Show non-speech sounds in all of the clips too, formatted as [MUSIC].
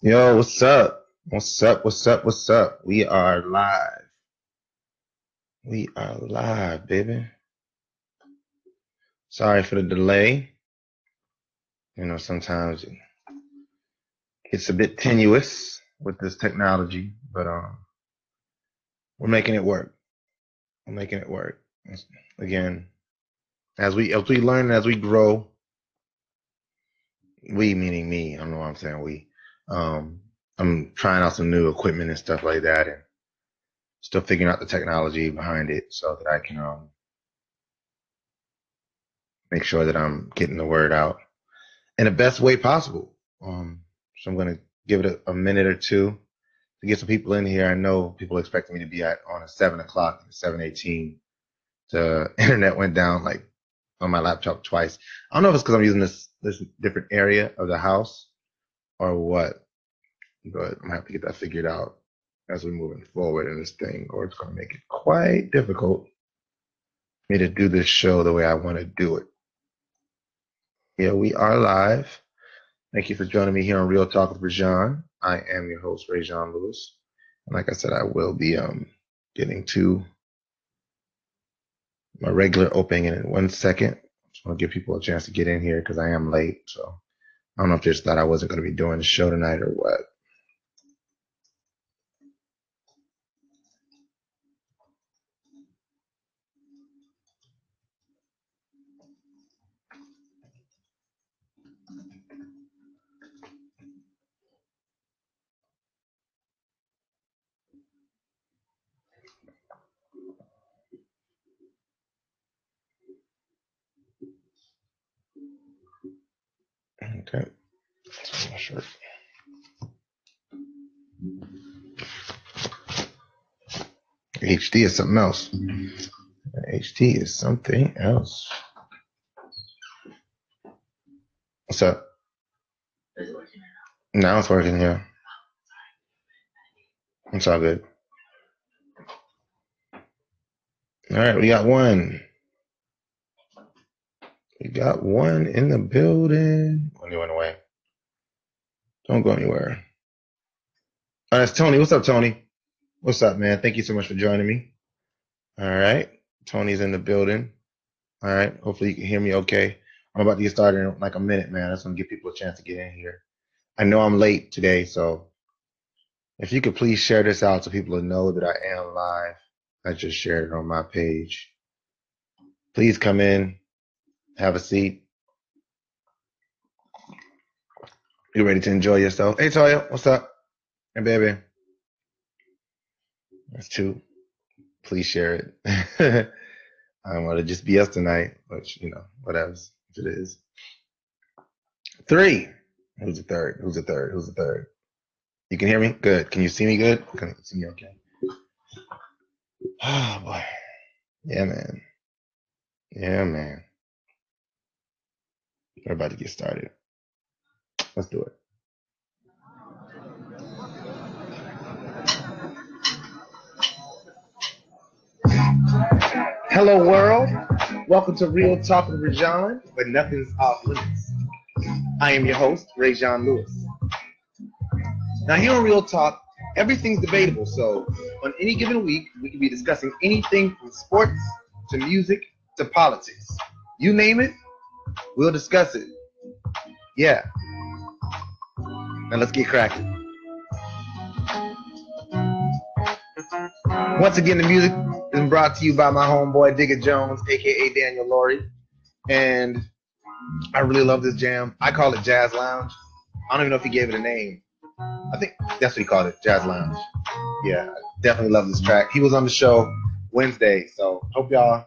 Yo, what's up? What's up? What's up? What's up? We are live. We are live, baby. Sorry for the delay. You know, sometimes it's a bit tenuous with this technology, but um, we're making it work. We're making it work. Again, as we as we learn, as we grow, we meaning me. I don't know what I'm saying. We. Um, I'm trying out some new equipment and stuff like that, and still figuring out the technology behind it so that I can um, make sure that I'm getting the word out in the best way possible. Um, so I'm going to give it a, a, minute or two to get some people in here. I know people expecting me to be at on a seven o'clock, seven eighteen. The [LAUGHS] internet went down like on my laptop twice. I don't know if it's because I'm using this this different area of the house or what, but I'm gonna have to get that figured out as we're moving forward in this thing, or it's gonna make it quite difficult for me to do this show the way I want to do it. Yeah, we are live. Thank you for joining me here on Real Talk with Rajan. I am your host, Rajan Lewis. And like I said, I will be um getting to my regular opening in one second. Just want to give people a chance to get in here because I am late. So I don't know if they just thought I wasn't going to be doing the show tonight or what. Okay. That's my shirt. HD is something else. HD is something else. What's up? Now it's working, yeah. It's all good. All right, we got one. We got one in the building. He went away. Don't go anywhere. All right, it's Tony. What's up, Tony? What's up, man? Thank you so much for joining me. All right. Tony's in the building. All right. Hopefully you can hear me okay. I'm about to get started in like a minute, man. I just want to give people a chance to get in here. I know I'm late today, so if you could please share this out so people know that I am live. I just shared it on my page. Please come in, have a seat. You ready to enjoy yourself? Hey, Toya, what's up? Hey, baby. That's two. Please share it. [LAUGHS] I don't want to just be us tonight, which, you know, whatever if it is. Three. Who's the third? Who's the third? Who's the third? You can hear me? Good. Can you see me good? Can you see me okay? Oh boy. Yeah, man. Yeah, man. We're about to get started. Let's do it. Hello, world. Welcome to Real Talk with Rajan, but nothing's off limits. I am your host, Rajan Lewis. Now, here on Real Talk, everything's debatable. So, on any given week, we can be discussing anything from sports to music to politics. You name it, we'll discuss it. Yeah. Now, let's get cracking. Once again, the music brought to you by my homeboy Digga Jones, aka Daniel Laurie. And I really love this jam. I call it Jazz Lounge. I don't even know if he gave it a name. I think that's what he called it, Jazz Lounge. Yeah, definitely love this track. He was on the show Wednesday, so hope y'all.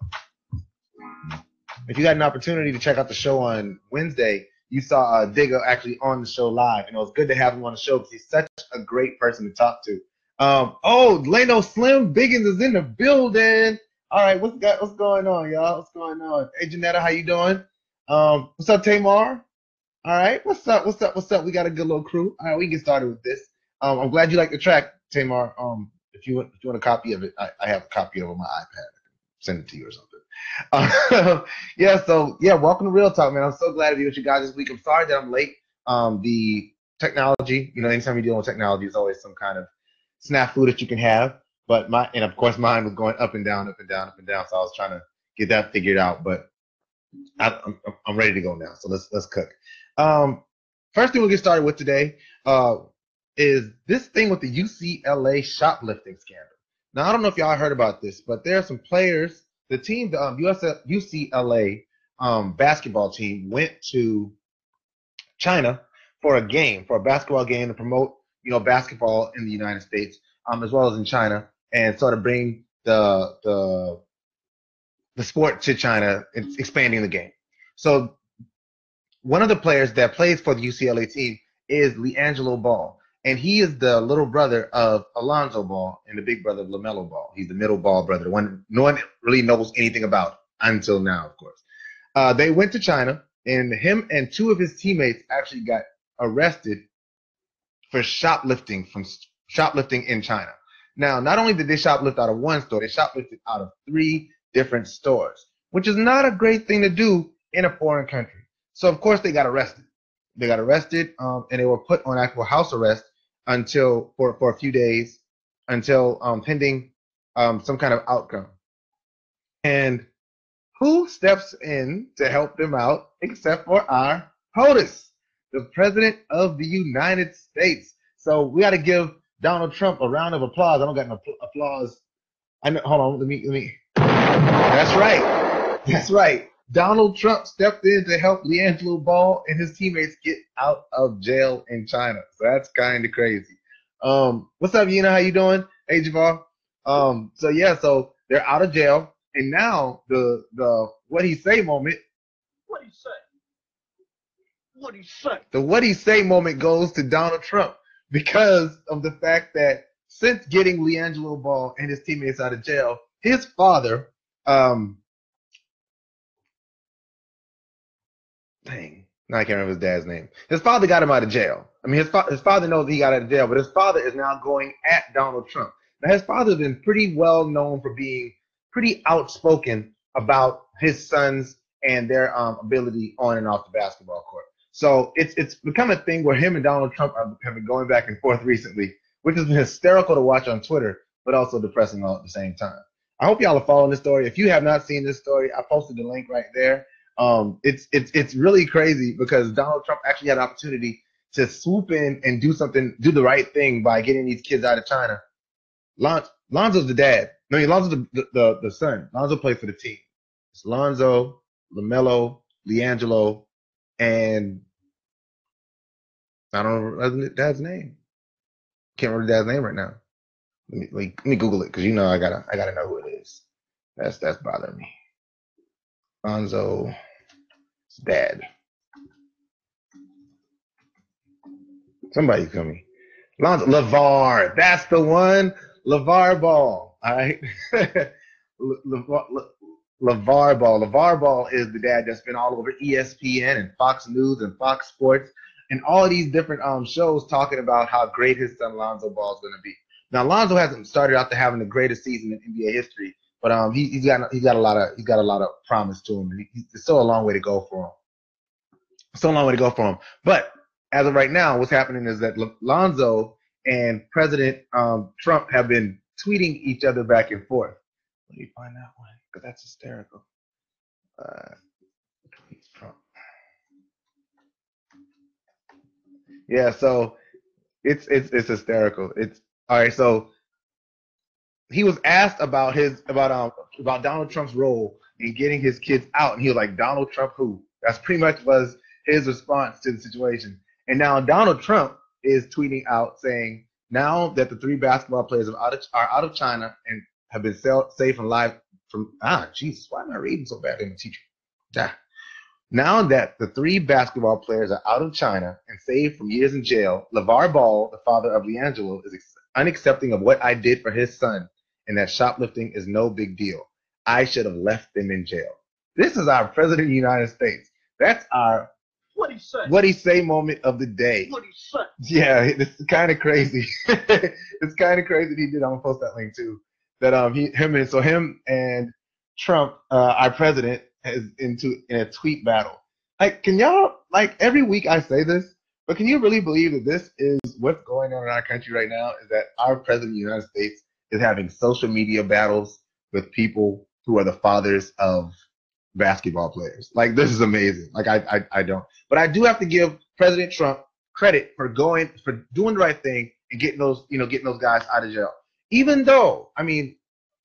If you got an opportunity to check out the show on Wednesday, you saw uh, Digga actually on the show live, and it was good to have him on the show because he's such a great person to talk to. Um, oh, Leno Slim Biggins is in the building. All right, what's got what's going on, y'all? What's going on? Hey Janetta, how you doing? Um, what's up, Tamar? All right, what's up? What's up? What's up? We got a good little crew. All right, we can get started with this. Um, I'm glad you like the track, Tamar. Um, if you want, if you want a copy of it, I, I have a copy of it on my iPad. send it to you or something. Uh, [LAUGHS] yeah, so yeah, welcome to Real Talk, man. I'm so glad to be with you guys this week. I'm sorry that I'm late. Um, the technology. You know, anytime you deal with technology, there's always some kind of snafu that you can have. But my and of course mine was going up and down, up and down, up and down. So I was trying to get that figured out. But I, I'm I'm ready to go now. So let's let's cook. Um, first thing we'll get started with today uh, is this thing with the UCLA shoplifting scandal. Now I don't know if y'all heard about this, but there are some players. The team, the um, US, UCLA um, basketball team, went to China for a game, for a basketball game to promote, you know, basketball in the United States, um, as well as in China, and sort of bring the the the sport to China, and expanding the game. So one of the players that plays for the UCLA team is LiAngelo Ball. And he is the little brother of Alonzo Ball and the big brother of LaMelo Ball. He's the middle ball brother, one no one really knows anything about until now, of course. Uh, they went to China, and him and two of his teammates actually got arrested for shoplifting from shoplifting in China. Now, not only did they shoplift out of one store, they shoplifted out of three different stores, which is not a great thing to do in a foreign country. So of course they got arrested. They got arrested, um, and they were put on actual house arrest until for for a few days until um, pending um, some kind of outcome. And who steps in to help them out except for our POTUS, the President of the United States? So we got to give Donald Trump a round of applause. I don't got no applause. I know, hold on, let me let me. That's right. That's right. Donald Trump stepped in to help LiAngelo Ball and his teammates get out of jail in China. So that's kind of crazy. Um, what's up, Yina? How you doing? Hey, Javar. Um, so yeah, so they're out of jail, and now the the what he say moment. What he say? What he say? The what he say moment goes to Donald Trump because of the fact that since getting LiAngelo Ball and his teammates out of jail, his father, um, dang, no, I can't remember his dad's name. His father got him out of jail. I mean, his, fa- his father knows he got out of jail, but his father is now going at Donald Trump. Now, his father's been pretty well known for being pretty outspoken about his sons and their um, ability on and off the basketball court. So it's it's become a thing where him and Donald Trump have been going back and forth recently, which has been hysterical to watch on Twitter, but also depressing all at the same time. I hope y'all are following this story. If you have not seen this story, I posted the link right there. Um, it's it's it's really crazy because Donald Trump actually had an opportunity to swoop in and do something, do the right thing by getting these kids out of China. Lon- Lonzo's the dad. No, Lonzo's the, the, the, son. Lonzo played for the team. It's Lonzo, LaMelo, LiAngelo, and I don't the dad's name. Can't remember dad's name right now. Let me, me, let me Google it because you know I gotta I gotta know who it is. That's that's bothering me. Lonzo's dad. Somebody me. Lonzo LaVar. That's the one. LaVar Ball. All right. [LAUGHS] LaVar, LaVar Ball. LaVar Ball is the dad that's been all over ESPN and Fox News and Fox Sports and all these different um, shows talking about how great his son Lonzo Ball is going to be. Now Lonzo hasn't started out to having the greatest season in NBA history, but um, he, has got he's got a lot of he's got a lot of promise to him, and he, it's still a long way to go for him. Still a long way to go for him. But as of right now, what's happening is that Lonzo and President um, Trump have been tweeting each other back and forth. Let me find that one because that's hysterical. Uh, Trump. Yeah, so it's it's it's hysterical. It's all right. So he was asked about his about um about Donald Trump's role in getting his kids out, and he was like, Donald Trump who? That's pretty much was his response to the situation. And now Donald Trump is tweeting out saying, now that the three basketball players are out of, are out of China and have been safe and live from ah Jesus, why am I reading so bad? I'm a teacher. Ah. Now that the three basketball players are out of China and saved from years in jail, LaVar Ball, the father of LiAngelo, is unaccepting of what I did for his son, and that shoplifting is no big deal. I should have left them in jail. This is our president of the United States. That's our what he say? What he say moment of the day. What he say? Yeah, [LAUGHS] it's kind of crazy. [LAUGHS] it's kind of crazy that he did. I'm gonna post that link too. That um he him and so him and Trump, uh, our president, is into in a tweet battle. Like, can y'all like every week I say this, But can you really believe that this is what's going on in our country right now? Is that our president of the United States is having social media battles with people who are the fathers of basketball players. Like this is amazing. Like I, I, I don't. But I do have to give President Trump credit for going for doing the right thing and getting those, you know, getting those guys out of jail. Even though, I mean,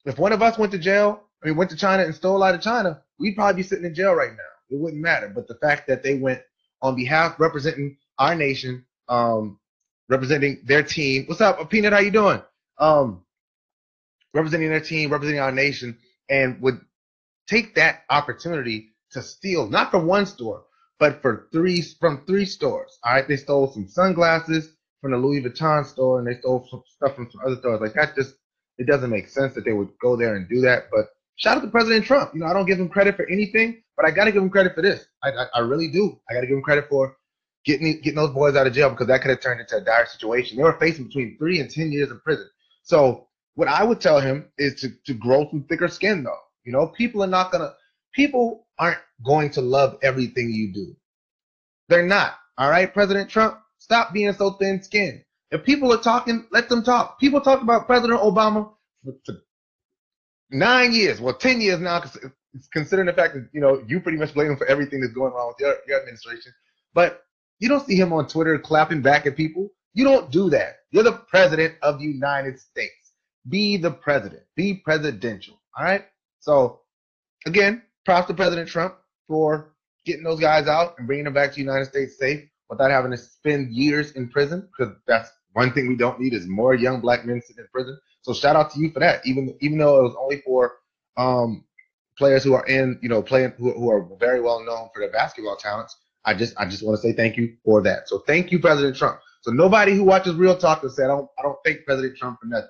if one of us went to jail, I mean, went to China and stole out of China, we'd probably be sitting in jail right now. It wouldn't matter. But the fact that they went on behalf representing our nation, um, representing their team. What's up, Peanut? How you doing? Um, representing their team, representing our nation, and would take that opportunity to steal not from one store, but for three from three stores. All right, they stole some sunglasses from the Louis Vuitton store, and they stole some stuff from some other stores. Like that just it doesn't make sense that they would go there and do that. But shout out to President Trump. You know, I don't give him credit for anything, but I got to give him credit for this. I, I, I really do. I got to give him credit for getting getting those boys out of jail because that could have turned into a dire situation. They were facing between three and ten years in prison. So what I would tell him is to to grow some thicker skin, though. You know, people are not gonna people aren't going to love everything you do. They're not. All right, President Trump, stop being so thin skinned. If people are talking, let them talk. People talk about President Obama for, nine years, well, ten years now, considering the fact that you know you pretty much blame him for everything that's going wrong with your, your administration. But you don't see him on Twitter clapping back at people. You don't do that. You're the president of the United States. Be the president. Be presidential. All right. So, again, props to President Trump for getting those guys out and bringing them back to the United States safe without having to spend years in prison. Because that's one thing we don't need is more young black men sitting in prison. So shout out to you for that. Even even though it was only for um, players who are in, you know, playing who, who are very well known for their basketball talents. I just I just want to say thank you for that. So thank you, President Trump. So nobody who watches Real Talk will say I don't I don't thank President Trump for nothing.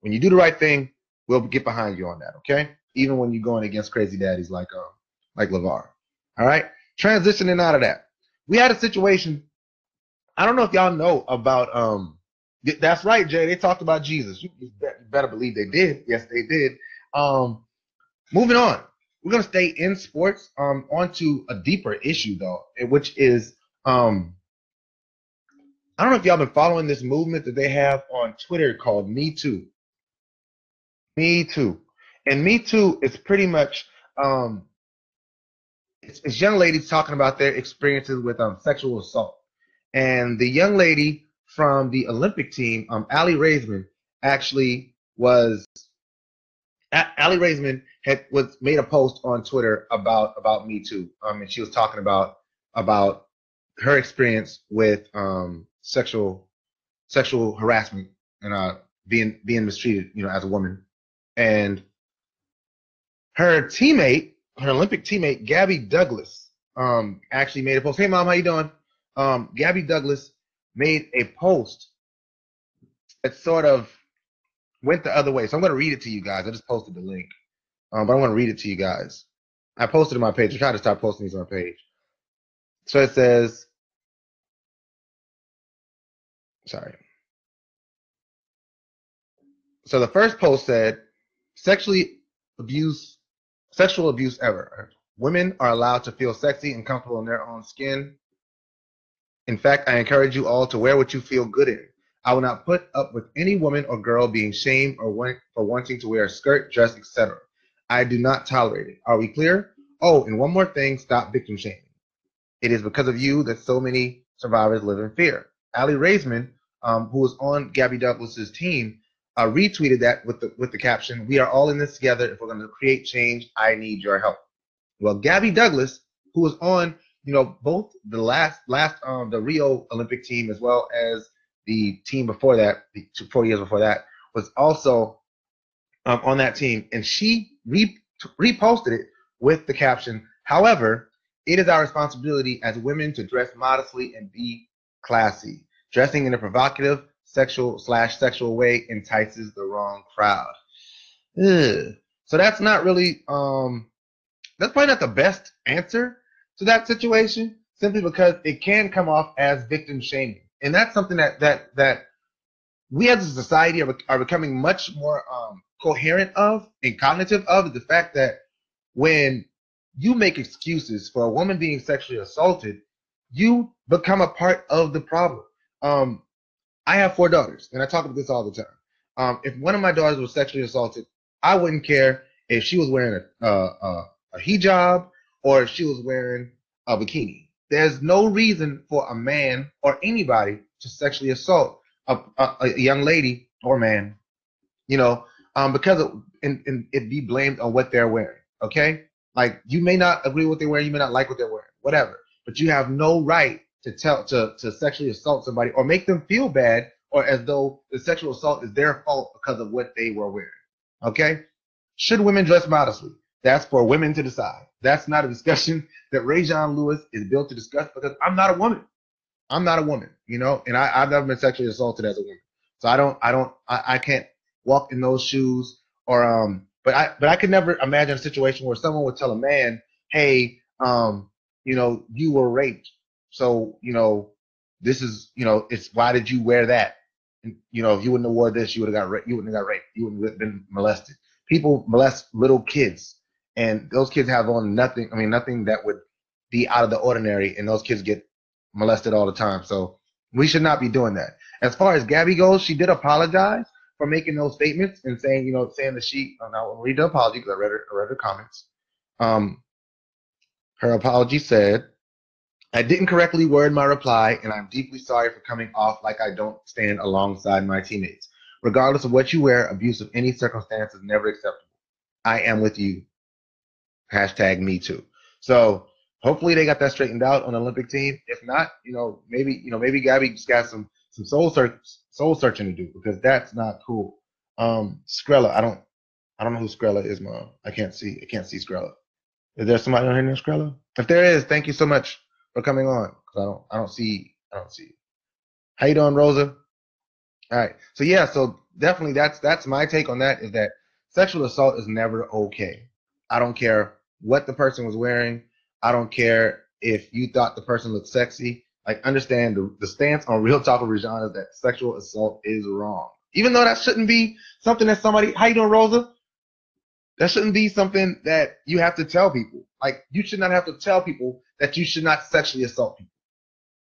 When you do the right thing, we'll get behind you on that. Okay. Even when you're going against crazy daddies like um like LaVar. All right. Transitioning out of that, we had a situation. I don't know if y'all know about um. That's right, Jay. They talked about Jesus. You better believe they did. Yes, they did. Um, moving on we're gonna stay in sports. Um, onto a deeper issue though, which is um, I don't know if y'all been following this movement that they have on Twitter called Me Too. Me Too, and Me Too is pretty much um, it's, it's young ladies talking about their experiences with um sexual assault, and the young lady from the Olympic team, um, Aly Raisman, actually was Aly Raisman had was made a post on Twitter about about Me Too. Um, and she was talking about about her experience with um sexual sexual harassment and uh being being mistreated, you know, as a woman. And her teammate, her Olympic teammate, Gabby Douglas, um, actually made a post. Hey mom, how you doing? Um, Gabby Douglas made a post that sort of went the other way. So I'm going to read it to you guys. I just posted the link. Um, but I want to read it to you guys. I posted it on my page. I try to start posting these on my page. So it says, sorry. So the first post said, sexually abuse, sexual abuse ever. Women are allowed to feel sexy and comfortable in their own skin. In fact, I encourage you all to wear what you feel good in. I will not put up with any woman or girl being shamed or want, for wanting to wear a skirt, dress, etc. I do not tolerate it. Are we clear? Oh, and one more thing stop victim shaming. It is because of you that so many survivors live in fear. Aly Raisman, um, who was on Gabby Douglas's team, uh, retweeted that with the with the caption, "We are all in this together. If we're going to create change, I need your help." Well, Gabby Douglas, who was on, you know, both the last last um, the Rio Olympic team as well as the team before that, the two, four years before that, was also um, on that team, and she re- reposted it with the caption, however, it is our responsibility as women to dress modestly and be classy. Dressing in a provocative, sexual slash sexual way entices the wrong crowd. Ugh. So that's not really um that's probably not the best answer to that situation, simply because it can come off as victim shaming. And that's something that that that we as a society are, are becoming much more um, coherent of and cognitive of the fact that when you make excuses for a woman being sexually assaulted, you become a part of the problem. Um, I have four daughters, and I talk about this all the time. Um, if one of my daughters was sexually assaulted, I wouldn't care if she was wearing a, a, a hijab or if she was wearing a bikini. There's no reason for a man or anybody to sexually assault a, a, a young lady or man, you know, um, because it, and, and it be blamed on what they're wearing. Okay, like you may not agree with what they're wearing, you may not like what they're wearing, whatever, but you have no right to tell to to sexually assault somebody or make them feel bad or as though the sexual assault is their fault because of what they were wearing. Okay, should women dress modestly? That's for women to decide. That's not a discussion [LAUGHS] that Rajon Lewis is built to discuss because I'm not a woman. I'm not a woman, you know, and I, I've never been sexually assaulted as a woman. So I don't, I don't, I, I can't walk in those shoes or, um, but I, but I could never imagine a situation where someone would tell a man, hey, um, you know, you were raped. So, you know, this is, you know, it's why did you wear that? And, you know, if you wouldn't have wore this, you would have got raped. You wouldn't have got raped. You wouldn't have been molested. People molest little kids and those kids have on nothing. I mean, nothing that would be out of the ordinary, and those kids get molested all the time. So we should not be doing that. As far as Gabby goes, she did apologize for making those statements and saying, you know, saying that she. Oh, now I'll read the apology because I read her, I read her comments. Um, her apology said, "I didn't correctly word my reply, and I'm deeply sorry for coming off like I don't stand alongside my teammates. Regardless of what you wear, abuse of any circumstance is never acceptable. I am with you hashtag me too. So hopefully they got that straightened out on the Olympic team. If not, you know, maybe, you know, maybe Gabby just got some, some soul search, soul searching to do because that's not cool. Um, Skrella, I don't, I don't know who Skrella is, mom. I can't see, I can't see Skrella. Is there somebody on here named Skrella? If there is, thank you so much for coming on. Cause I don't, I don't see, I don't see. How you doing, Rosa? All right. So yeah, so definitely that's, that's my take on that is that sexual assault is never okay. I don't care what the person was wearing. I don't care if you thought the person looked sexy. Like, understand the, the stance on Real Talk of Rajon is that sexual assault is wrong. Even though that shouldn't be something that somebody, how you doing, Rosa? That shouldn't be something that you have to tell people. Like, you should not have to tell people that you should not sexually assault people.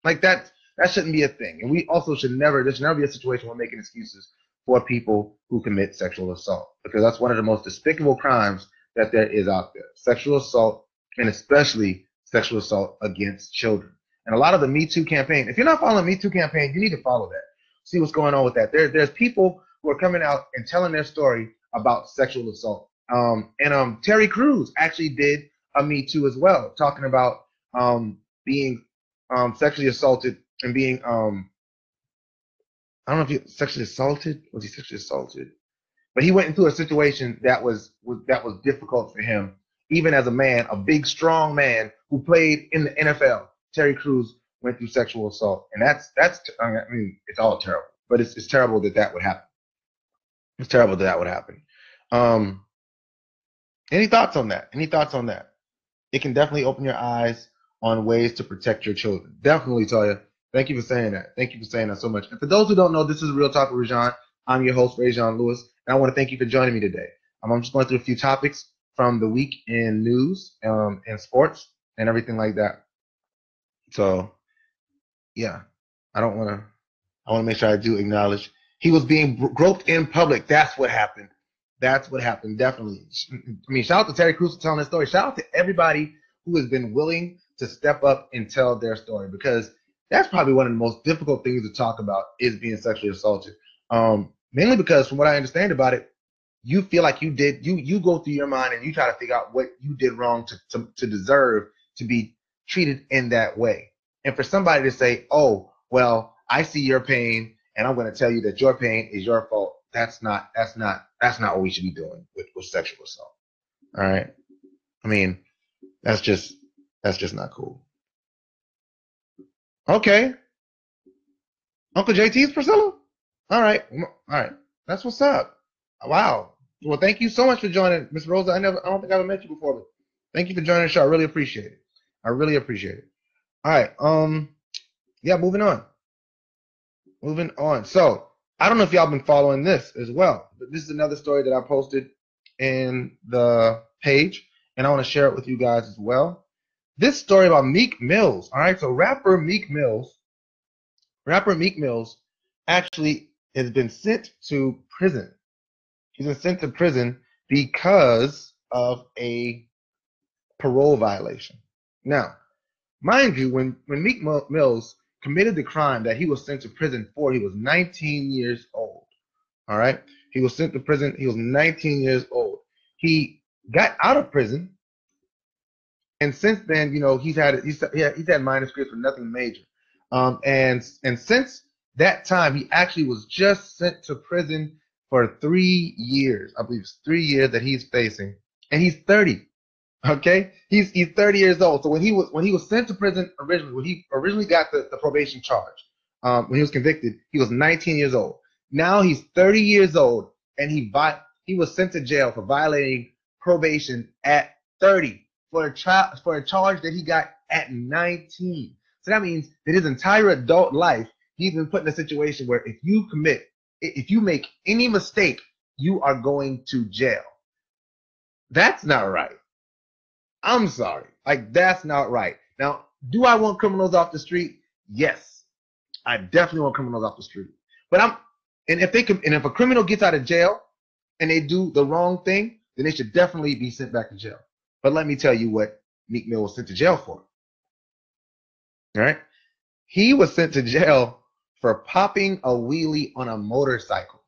Like, that, that shouldn't be a thing. And we also should never, there should never be a situation where making excuses for people who commit sexual assault because that's one of the most despicable crimes that there is out there sexual assault, and especially sexual assault against children. And a lot of the Me Too campaign, if you're not following Me Too campaign, you need to follow that. See what's going on with that. There, there's people who are coming out and telling their story about sexual assault. Um, and um, Terry Crews actually did a Me Too as well, talking about um, being um, sexually assaulted and being um, I don't know if he sexually assaulted. Was he sexually assaulted? But he went into a situation that was, was that was difficult for him, even as a man, a big, strong man who played in the NFL. Terry Crews went through sexual assault, and that's that's I mean it's all terrible, but it's it's terrible that that would happen. It's terrible that that would happen. Um, any thoughts on that? Any thoughts on that? It can definitely open your eyes on ways to protect your children. Definitely, Toya. Thank you for saying that. Thank you for saying that so much. And for those who don't know, this is Real Talk with Rajon. I'm your host, Rajon Lewis. And I want to thank you for joining me today. Um, I'm just going through a few topics from the week in news um, and sports and everything like that. So, yeah, I don't want to. I want to make sure I do acknowledge he was being groped in public. That's what happened. That's what happened. Definitely. [LAUGHS] I mean, shout out to Terry Crews for telling his story. Shout out to everybody who has been willing to step up and tell their story because that's probably one of the most difficult things to talk about is being sexually assaulted. Um, mainly because from what I understand about it, you feel like you did you you go through your mind and you try to figure out what you did wrong to to, to deserve to be treated in that way. And for somebody to say, "Oh, well, I see your pain, and I'm going to tell you that your pain is your fault," that's not that's not that's not what we should be doing with, with sexual assault. All right, I mean, that's just that's just not cool. Okay, Uncle JT's Priscilla. All right. All right. That's what's up. Wow. Well, thank you so much for joining, Miss Rosa. I never, I don't think I ever met you before, but thank you for joining the show. I really appreciate it. I really appreciate it. All right. Um, yeah. Moving on. Moving on. So I don't know if y'all been following this as well, but this is another story that I posted in the page, and I want to share it with you guys as well. This story about Meek Mills. All right, so rapper Meek Mills, rapper Meek Mills, actually has been sent to prison. He's been sent to prison because of a parole violation. Now, mind you, when when Meek Mills committed the crime that he was sent to prison for, he was 19 years old. All right, he was sent to prison. He was 19 years old. He got out of prison and since then, you know, he's had he's he's had minor scrapes, but nothing major. Um, and and since that time, he actually was just sent to prison for three years. I believe it's three years that he's facing, and he's 30. Okay, he's he's 30 years old. So when he was when he was sent to prison originally, when he originally got the, the probation charge, um, when he was convicted, he was 19 years old. Now he's 30 years old, and he he was sent to jail for violating probation at 30 for a for a charge that he got at 19. So that means that his entire adult life, he's been put in a situation where if you commit, if you make any mistake, you are going to jail. That's not right. I'm sorry. Like that's not right. Now, do I want criminals off the street? Yes. I definitely want criminals off the street. But I'm and if they can and if a criminal gets out of jail and they do the wrong thing, then they should definitely be sent back to jail. But let me tell you what Meek Mill was sent to jail for. All right. He was sent to jail for popping a wheelie on a motorcycle.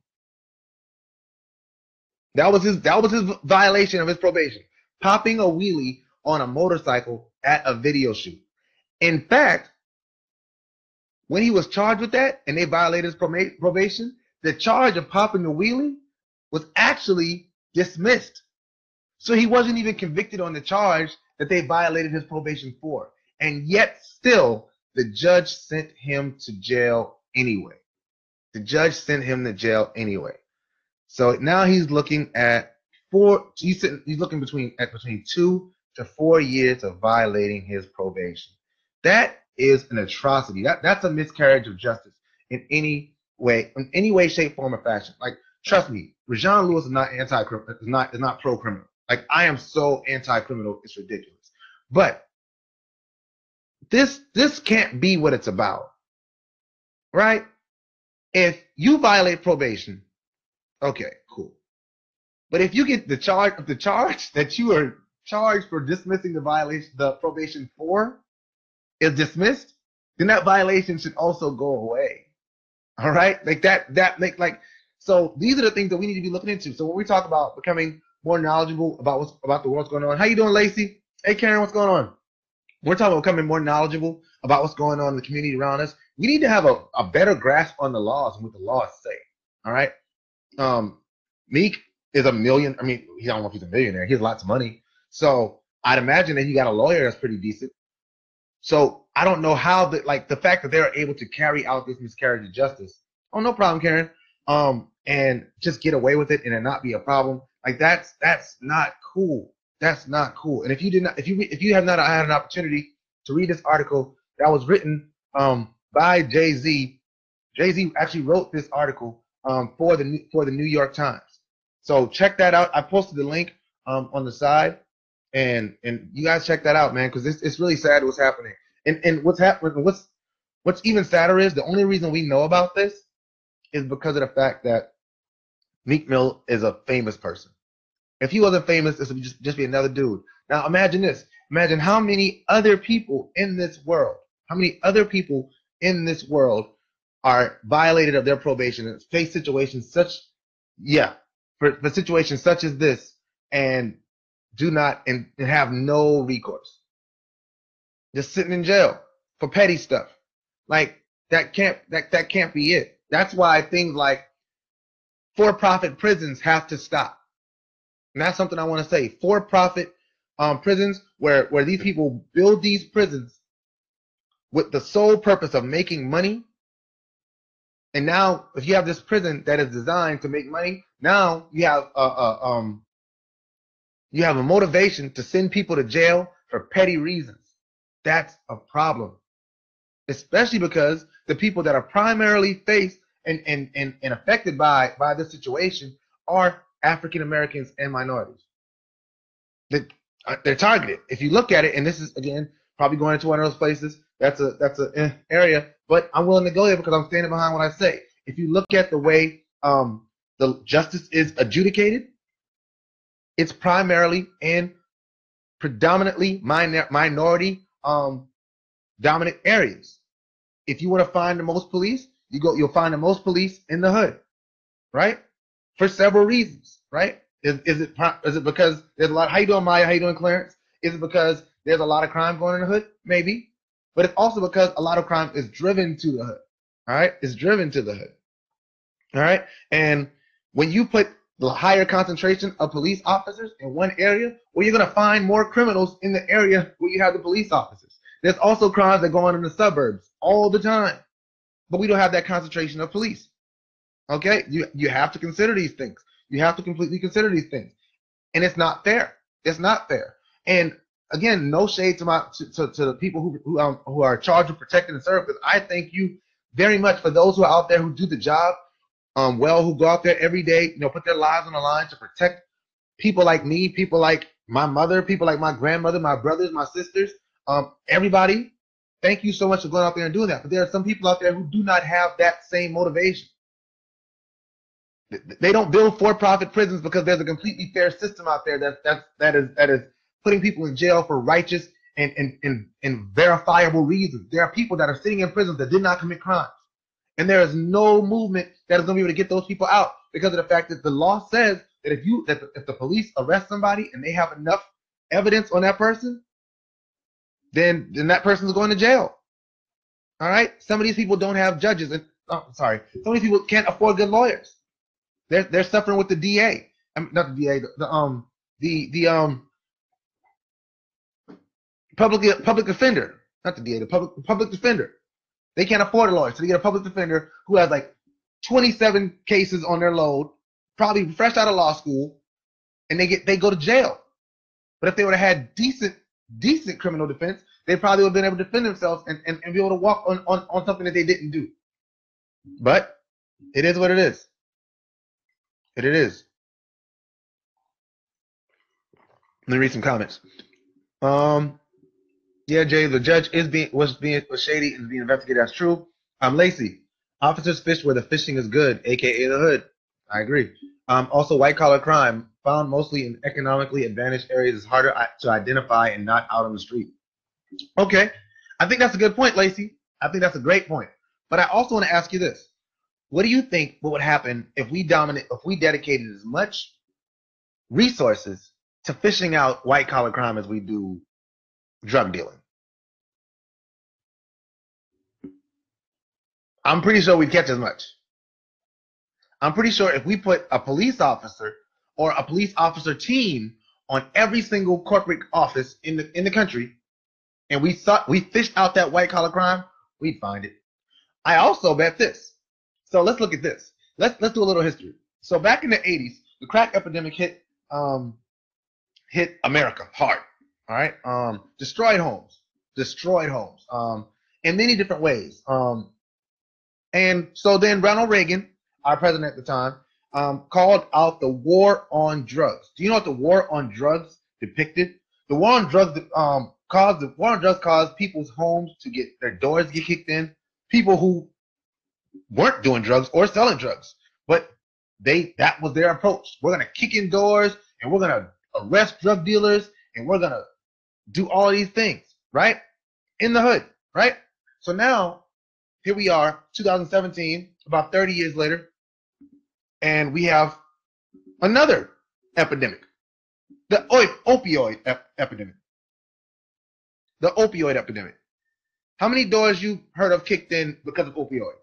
That was his that was his violation of his probation. Popping a wheelie on a motorcycle at a video shoot. In fact, when he was charged with that and they violated his probation, the charge of popping the wheelie was actually dismissed. So he wasn't even convicted on the charge that they violated his probation for. And yet, still, the judge sent him to jail anyway. The judge sent him to jail anyway. So now he's looking at four. He's sitting, he's looking between at between two to four years of violating his probation. That is an atrocity. That that's a miscarriage of justice in any way, in any way, shape, form, or fashion. Like, trust me, Rajon Lewis is not anti is not is not pro criminal. Like I am so anti-criminal, it's ridiculous. But this this can't be what it's about. Right? If you violate probation, okay, cool. But if you get the charge the charge [LAUGHS] that you are charged for dismissing the violation the probation for is dismissed, then that violation should also go away. All right? Like that that make like so these are the things that we need to be looking into. So when we talk about becoming more knowledgeable about what's about the world's going on. How you doing, Lacey? Hey, Karen, what's going on? We're talking about becoming more knowledgeable about what's going on in the community around us. We need to have a, a better grasp on the laws and what the laws say. All right. Um, Meek is a million. I mean, he don't know if he's a millionaire. He has lots of money. So I'd imagine that he got a lawyer that's pretty decent. So I don't know how the like the fact that they're able to carry out this miscarriage of justice. Oh, no problem, Karen. Um, and just get away with it and it not be a problem. Like that's that's not cool. That's not cool. And if you did not, if you if you have not had an opportunity to read this article that was written um, by Jay Z, Jay Z actually wrote this article um, for the for the New York Times. So check that out. I posted the link um, on the side, and and you guys check that out, man, because it's it's really sad what's happening. And and what's happening? What's what's even sadder is the only reason we know about this is because of the fact that Meek Mill is a famous person. If he wasn't famous, this would just, just be another dude. Now imagine this. Imagine how many other people in this world, how many other people in this world are violated of their probation and face situations such, yeah, for, for situations such as this and do not and, and have no recourse. Just sitting in jail for petty stuff. Like that can't that that can't be it. That's why things like for-profit prisons have to stop. And that's something I want to say. For-profit um, prisons where, where these people build these prisons with the sole purpose of making money. And now, if you have this prison that is designed to make money, now you have a, a um, you have a motivation to send people to jail for petty reasons. That's a problem, especially because the people that are primarily faced and, and, and, and affected by, by this situation are African Americans and minorities. That uh, they're targeted. If you look at it, and this is again Probably going into one of those places. That's a that's a eh, area, but I'm willing to go there because I'm standing behind what I say. If you look at the way um, the justice is adjudicated, it's primarily in predominantly minor, minority um, dominant areas. If you want to find the most police, you go you'll find the most police in the hood, right? For several reasons, right? Is, is it is it because there's a lot? How you doing, Maya? How you doing, Clarence? Is it because there's a lot of crime going in the hood? Maybe, but it's also because a lot of crime is driven to the hood. All right, it's driven to the hood. All right, and when you put the higher concentration of police officers in one area, well, you're gonna find more criminals in the area where you have the police officers. There's also crimes that go on in the suburbs all the time, but we don't have that concentration of police. Okay, you you have to consider these things. You have to completely consider these things, and it's not fair. It's not fair. And again, no shade to my to, to, to the people who who, um, who are charged with protecting the service. I thank you very much for those who are out there who do the job um, well, who go out there every day, you know, put their lives on the line to protect people like me, people like my mother, people like my grandmother, my brothers, my sisters, um, everybody. Thank you so much for going out there and doing that. But there are some people out there who do not have that same motivation. They don't build for-profit prisons because there's a completely fair system out there that that that is that is putting people in jail for righteous and, and, and, and verifiable reasons. There are people that are sitting in prisons that did not commit crimes. And there is no movement that is going to be able to get those people out because of the fact that the law says that if you that if the police arrest somebody and they have enough evidence on that person, then then that person's going to jail. All right. Some of these people don't have judges, and oh, sorry, some of these people can't afford good lawyers. They're they're suffering with the DA. I mean, not the DA. The, the um the the um public public defender, not the DA, the public public defender. They can't afford a lawyer, so they get a public defender who has like 27 cases on their load, probably fresh out of law school, and they get they go to jail. But if they would have had decent decent criminal defense, they probably would have been able to defend themselves and, and, and be able to walk on, on, on something that they didn't do. But it is what it is. It it is. Let me read some comments. Um, yeah, Jay, the judge is being was being was shady and being investigated. That's true. I'm Lacey, officers fish where the fishing is good, aka the hood. I agree. Um, also, white collar crime found mostly in economically advantaged areas is harder to identify and not out on the street. Okay, I think that's a good point, Lacey. I think that's a great point. But I also want to ask you this: What do you think what would happen if we dominate, if we dedicated as much resources to fishing out white collar crime as we do drug dealing. I'm pretty sure we'd catch as much. I'm pretty sure if we put a police officer or a police officer team on every single corporate office in the in the country, and we thought we fished out that white collar crime, we'd find it. I also bet this. So let's look at this. Let's let's do a little history. So back in the 80s, the crack epidemic hit um, hit America hard. All right. Um, destroyed homes, destroyed homes, um, in many different ways. Um, and so then Ronald Reagan, our president at the time, um, called out the war on drugs. Do you know what the war on drugs depicted? The war on drugs um, caused the war on drugs caused people's homes to get their doors get kicked in. People who weren't doing drugs or selling drugs, but they that was their approach. We're gonna kick in doors and we're gonna arrest drug dealers and we're gonna do all these things, right? In the hood, right? So now, here we are, 2017, about 30 years later, and we have another epidemic the opioid ep- epidemic. The opioid epidemic. How many doors you heard of kicked in because of opioids?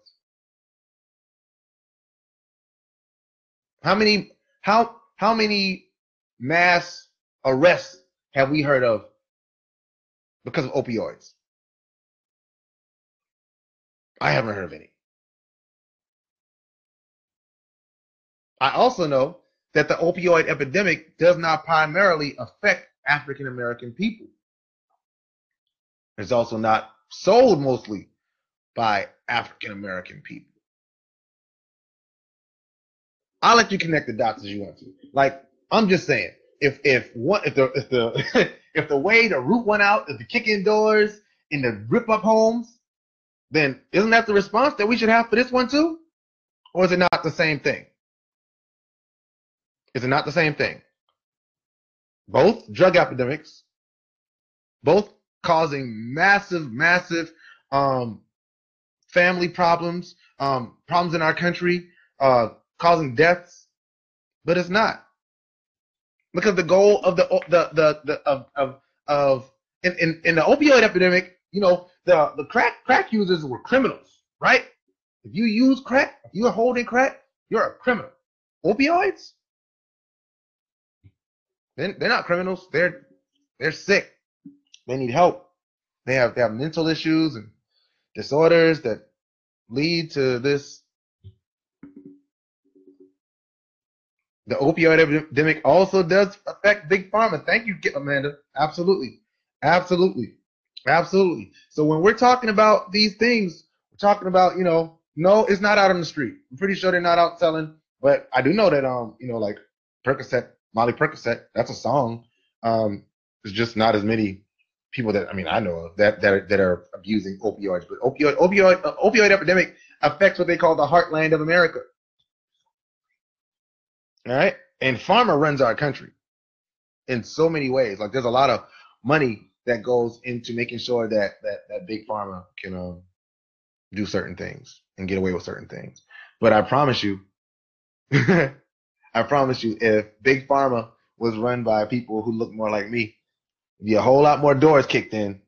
How many how how many mass arrests have we heard of because of opioids. I haven't heard of any. I also know that the opioid epidemic does not primarily affect African American people. It's also not sold mostly by African American people. I'll let you connect the dots as you want to. Like, I'm just saying, if if what if the if the [LAUGHS] if the way to root one out is to kick in doors and to rip up homes, then isn't that the response that we should have for this one too? Or is it not the same thing? Is it not the same thing? Both drug epidemics, both causing massive, massive um, family problems, um, problems in our country, uh, causing deaths, but it's not because the goal of the the the, the of of of in, in, in the opioid epidemic, you know, the the crack crack users were criminals, right? If you use crack, you're holding crack, you're a criminal. Opioids, they're, they're not criminals. They're they're sick. They need help. They have they have mental issues and disorders that lead to this. The opioid epidemic also does affect big pharma. Thank you, Amanda. Absolutely, absolutely, absolutely. So when we're talking about these things, we're talking about you know, no, it's not out on the street. I'm pretty sure they're not out selling, but I do know that um, you know, like Percocet, Molly Percocet, that's a song. Um, there's just not as many people that I mean I know of that that are, that are abusing opioids. But opioid opioid uh, opioid epidemic affects what they call the heartland of America. All right, and pharma runs our country in so many ways. Like there's a lot of money that goes into making sure that that that big pharma can um, do certain things and get away with certain things. But I promise you, [LAUGHS] I promise you, if big pharma was run by people who look more like me, be a whole lot more doors kicked in.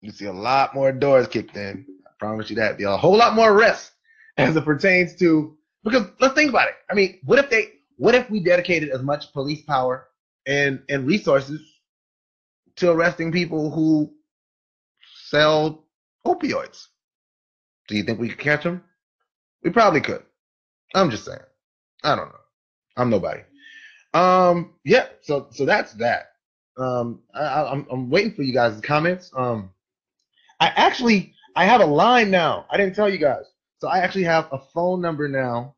You see a lot more doors kicked in. I promise you that. Be a whole lot more arrests [LAUGHS] as it pertains to because let's think about it. I mean, what if they what if we dedicated as much police power and and resources to arresting people who sell opioids? Do you think we could catch them? We probably could. I'm just saying. I don't know. I'm nobody. Um, yeah. So so that's that. Um, I, I'm I'm waiting for you guys' comments. Um, I actually I have a line now. I didn't tell you guys. So I actually have a phone number now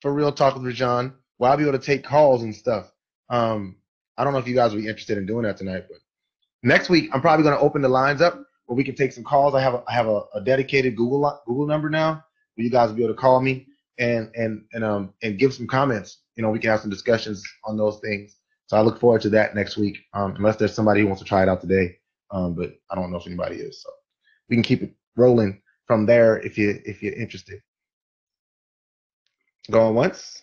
for Real Talk with Rajon where I'll be able to take calls and stuff. Um, I don't know if you guys will be interested in doing that tonight, but next week I'm probably going to open the lines up where we can take some calls. I have a, I have a, a dedicated Google Google number now where you guys will be able to call me and and and um and give some comments. You know, we can have some discussions on those things. So I look forward to that next week, um, unless there's somebody who wants to try it out today. Um, but I don't know if anybody is. So we can keep it rolling from there if you if you're interested. Going once,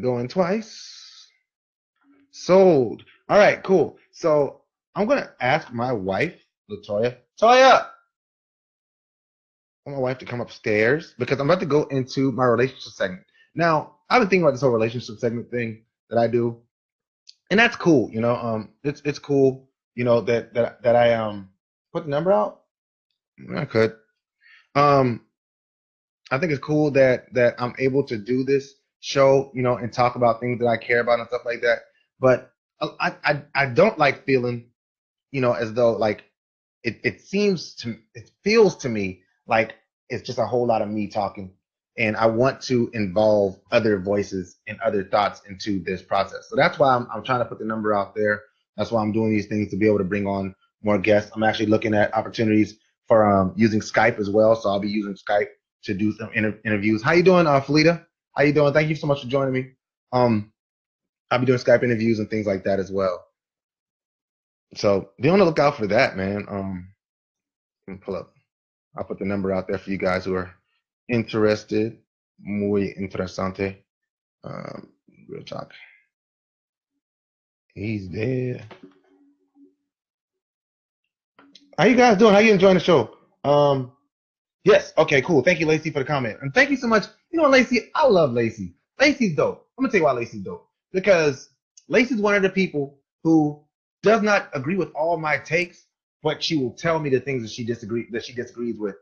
going twice, sold. All right, cool. So I'm gonna ask my wife, Latoya. Toya, want my wife to come upstairs because I'm about to go into my relationship segment. Now, I've been thinking about this whole relationship segment thing that I do and that's cool. You know, um, it's it's cool. You know that that that I um put the number out. I could. Um, I think it's cool that that I'm able to do this show. You know, and talk about things that I care about and stuff like that. But I I I don't like feeling, you know, as though like it it seems to it feels to me like it's just a whole lot of me talking and I want to involve other voices and other thoughts into this process. So that's why I'm, I'm trying to put the number out there. That's why I'm doing these things to be able to bring on more guests. I'm actually looking at opportunities for um, using Skype as well. So I'll be using Skype to do some inter- interviews. How you doing, uh, Felita? How you doing? Thank you so much for joining me. Um, I'll be doing Skype interviews and things like that as well. So be on the lookout for that, man. Um, pull up. I'll put the number out there for you guys who are interested, muy interesante. Um, real talk. He's there. How you guys doing? How you enjoying the show? Um, yes. Okay. Cool. Thank you, Lacey, for the comment, and thank you so much. You know, Lacey, I love Lacey. Lacey's dope. I'm gonna tell you why Lacey's dope because Lacey's one of the people who does not agree with all my takes, but she will tell me the things that she disagree that she disagrees with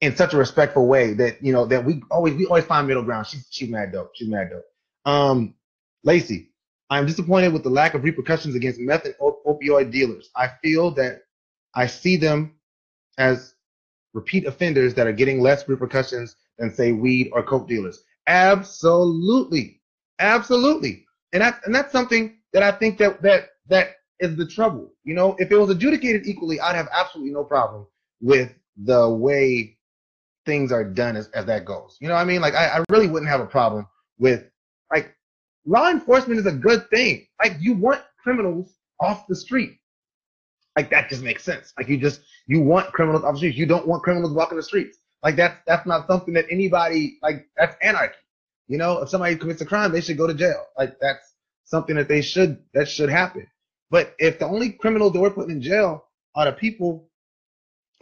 in such a respectful way that you know that we always we always find middle ground. She's she's mad dope. She's mad dope. Um, Lacey, I'm disappointed with the lack of repercussions against meth and op- opioid dealers. I feel that I see them as repeat offenders that are getting less repercussions than say weed or coke dealers. Absolutely, absolutely, and that's and that's something that I think that that that is the trouble. You know, if it was adjudicated equally, I'd have absolutely no problem with the way things are done as, as that goes. You know what I mean? Like I, I really wouldn't have a problem with like law enforcement is a good thing. Like you want criminals off the street. Like that just makes sense. Like you just you want criminals off the streets. You don't want criminals walking the streets. Like that's that's not something that anybody like that's anarchy. You know, if somebody commits a crime, they should go to jail. Like that's something that they should that should happen. But if the only criminals that we're putting in jail are the people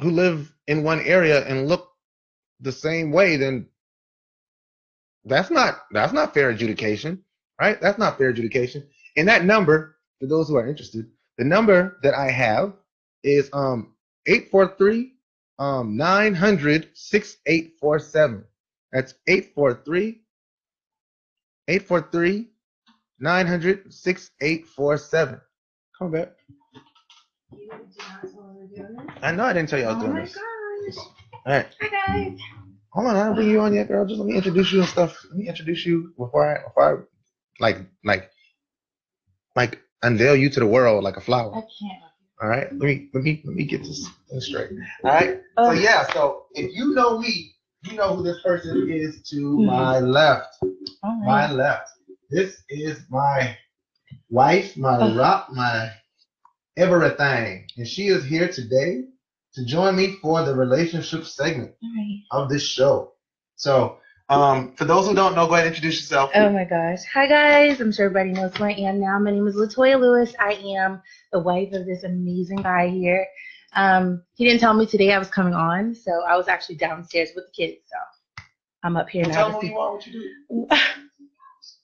who live in one area and look the same way, then that's not that's not fair adjudication, right? That's not fair adjudication. And that number, for those who are interested, the number that I have is um 843 um 900 6847. That's 843 843 900 6847. Come back. You did not tell her we're doing this? I know I didn't tell you I was Oh doing my this. gosh. All right. Hi guys. Hold on, I don't bring you on yet, girl. Just let me introduce you and stuff. Let me introduce you before I before I like like like unveil you to the world like a flower. I can't. All right. Let me let me let me get this straight. All right. So Oh, yeah, so if you know me, you know who this person is to Mhm. my left. My left. This is my wife, my Oh. rock, my everything. And she is here today to join me for the relationship segment right. of this show. So, um, for those who don't know, go ahead and introduce yourself. Oh my gosh. Hi guys. I'm sure everybody knows who I am now. My name is Latoya Lewis. I am the wife of this amazing guy here. Um, he didn't tell me today I was coming on, so I was actually downstairs with the kids. So I'm up here Well, now. tell to them you are, what you do. [LAUGHS]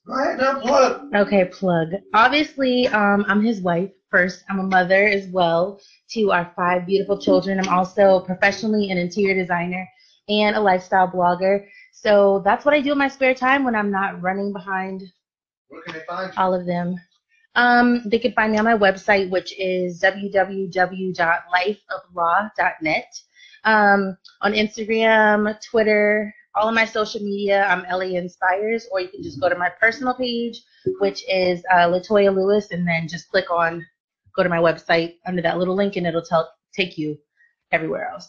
Go ahead, now plug. Okay, plug. Obviously, um, I'm his wife first. I'm a mother as well to our five beautiful children. I'm also professionally an interior designer and a lifestyle blogger. So that's what I do in my spare time when I'm not running behind Where can they find you? all of them. Um, they can find me on my website, which is www.lifeoflaw.net. Um, on Instagram, Twitter, all of my social media, I'm Ellie Inspires, or you can just go to my personal page, which is uh, Latoya Lewis, and then just click on, go to my website under that little link, and it'll tell take you everywhere else.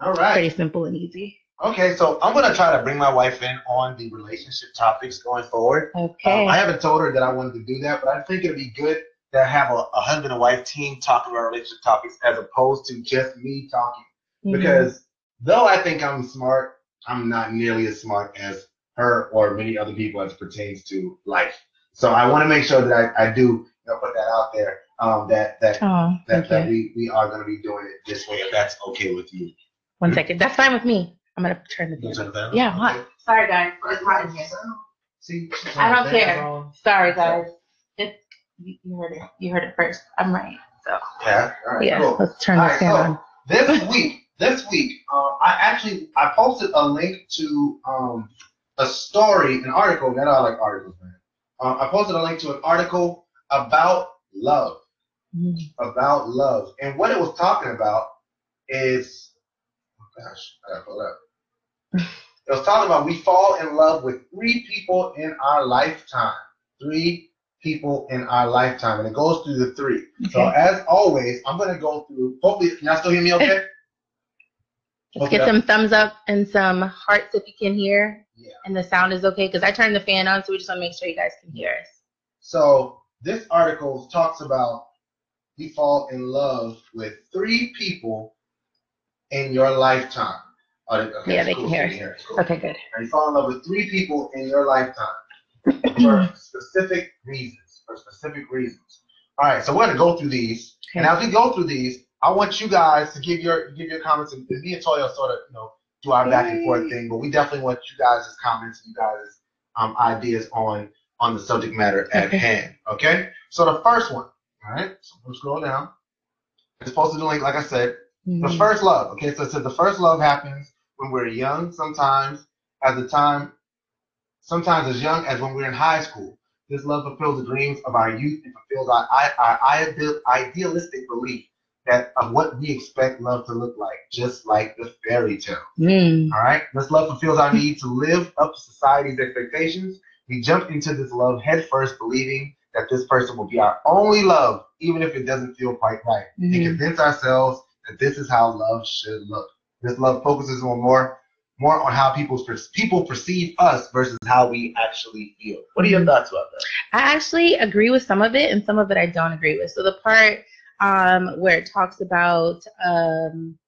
All right. Pretty simple and easy. Okay, so I'm gonna try to bring my wife in on the relationship topics going forward. Okay. Um, I haven't told her that I wanted to do that, but I think it'd be good to have a, a husband and wife team talking about relationship topics as opposed to just me talking. Mhm. Because though I think I'm smart, I'm not nearly as smart as her or many other people as pertains to life. So I want to make sure that I, I do you know, put that out there. Um, that that oh, that, that we, we are going to be doing it this way if that's okay with you. One second. That's fine with me. I'm gonna turn the You fan. turn it down? Yeah, hot. Okay. Sorry guys, it's hot in here. See, I don't care. on. Sorry guys. It, you you heard it. You heard it first. I'm right. So Yeah. All right. yeah, Cool. let's turn All this right, fan so- on. this week, this week, um, I actually I posted a link to um, a story, an article. Not I like articles, man. Um, I posted a link to an article about love, Mm. about love, and what it was talking about is, oh gosh, I gotta pull it up. [LAUGHS] It was talking about we fall in love with three people in our lifetime. Three people in our lifetime, and it goes through the three. So as always, I'm gonna go through. Hopefully, can y'all still hear me okay? Let's get some thumbs up and some hearts if you can hear, Yeah. and the sound is okay because I turned the fan on, so we just want to make sure you guys can hear us. So this article talks about you fall in love with three people in your lifetime. Oh, okay, Yeah, they cool, can hear so us. Cool. Okay, good. And you fall in love with three people in your lifetime for [CLEARS THROAT] specific reasons. For specific reasons. All right, so we're gonna go through these, and as we go through these, I want you guys to give your give your comments, and me and Toya sort of you know do our back and forth thing, but we definitely want you guys' comments and you guys' um, ideas on on the subject matter at hand. Okay, so the first one. All right, so we'll scroll down. It's posted the link, like I said. The Mhm. first love. Okay, so it says the first love happens when we're young, sometimes at the time, sometimes as young as when we're in high school. This love fulfills the dreams of our youth and fulfills our, our, our idealistic belief that of what we expect love to look like, just like the fairy tale. Mm. All right. This love fulfills our need to live up to society's expectations. We jump into this love headfirst, believing that that this person will be our only love, even if it doesn't feel quite right, and Mhm. convince ourselves that this is how love should look. This love focuses on more more on how people's people perceive us versus how we actually feel. What are your thoughts about that? I actually agree with some of it, and some of it I don't agree with. So the part um, where it talks about um,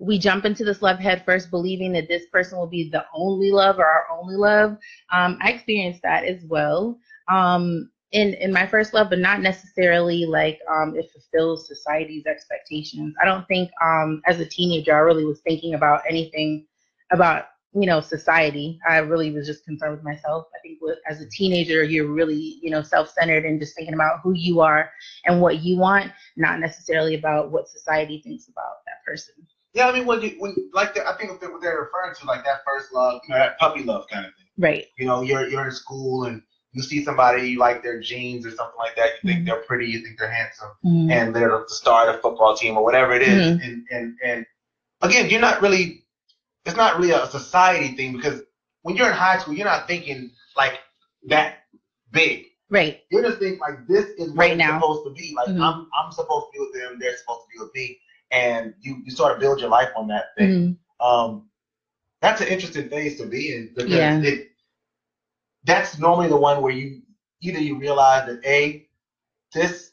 we jump into this love head first, believing that this person will be the only love or our only love. Um, I experienced that as well um, in in my first love, but not necessarily like um, it fulfills society's expectations. I don't think um, as a teenager I really was thinking about anything about you know society i really was just concerned with myself i think as a teenager you're really you know self-centered and just thinking about who you are and what you want not necessarily about what society thinks about that person Yeah, I mean, when you when like the, I think what they're referring to, like that first love, you know, that puppy love kind of thing. right You know, you're you're in school and you see somebody you like their jeans or something like that. You think Mhm. they're pretty, you think they're handsome, Mhm. and they're the star of the football team or whatever it is. Mhm. And and and again, you're not really. It's not really a society thing because when you're in high school, you're not thinking like that big. right You just think like this is what Right it's now. supposed to be. Like Mhm. I'm I'm supposed to be with them, they're supposed to be with me, and you you sort of build your life on that thing. Mhm. Um, that's an interesting phase to be in because Yeah. it that's normally the one where you either you realize that a this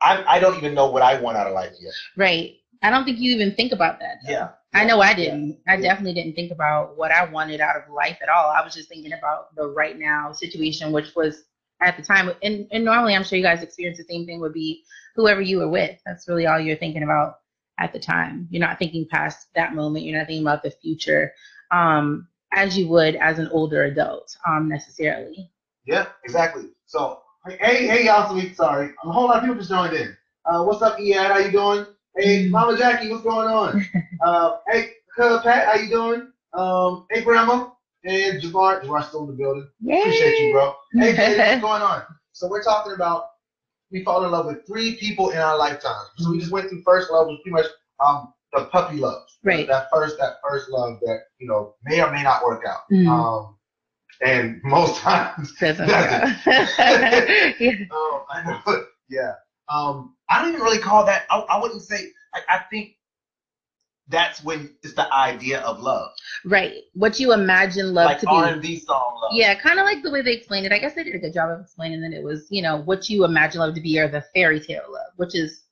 I I don't even know what I want out of life yet. right i don't think you even think about that though. Yeah. I know I didn't. I definitely didn't think about what I wanted out of life at all. I was just thinking about the right now situation, which was at the time. And, and normally, I'm sure you guys experience the same thing. Would be whoever you were with. That's really all you're thinking about at the time. You're not thinking past that moment. You're not thinking about the future, um, as you would as an older adult, um, necessarily. Yeah, exactly. So hey hey y'all, sorry. A whole lot of people just joined in. Uh, what's up, Ian? How you doing? Hey, Mama Jackie, what's going on? [LAUGHS] uh, hey, Cub Pat, how you doing? Um, hey, Grandma, and Jamar. Jamar's still in the building. Appreciate you, bro. Hey, [LAUGHS] what's going on? So we're talking about we fall in love with three people in our lifetime. So we just went through first love, was pretty much um the puppy love. Right. That first that first love that you know may or may not work out. Mhm. Um, and [LAUGHS] most times Doesn't Doesn't. yeah. Oh, I know. Yeah. Um, I don't even really call that. I, I wouldn't say. I, I think that's when it's the idea of love, Right. What you imagine love like to be. R and B song love. Yeah, kind of like the way they explained it. I guess they did a good job of explaining that it was, you know, what you imagine love to be or the fairy tale love, which is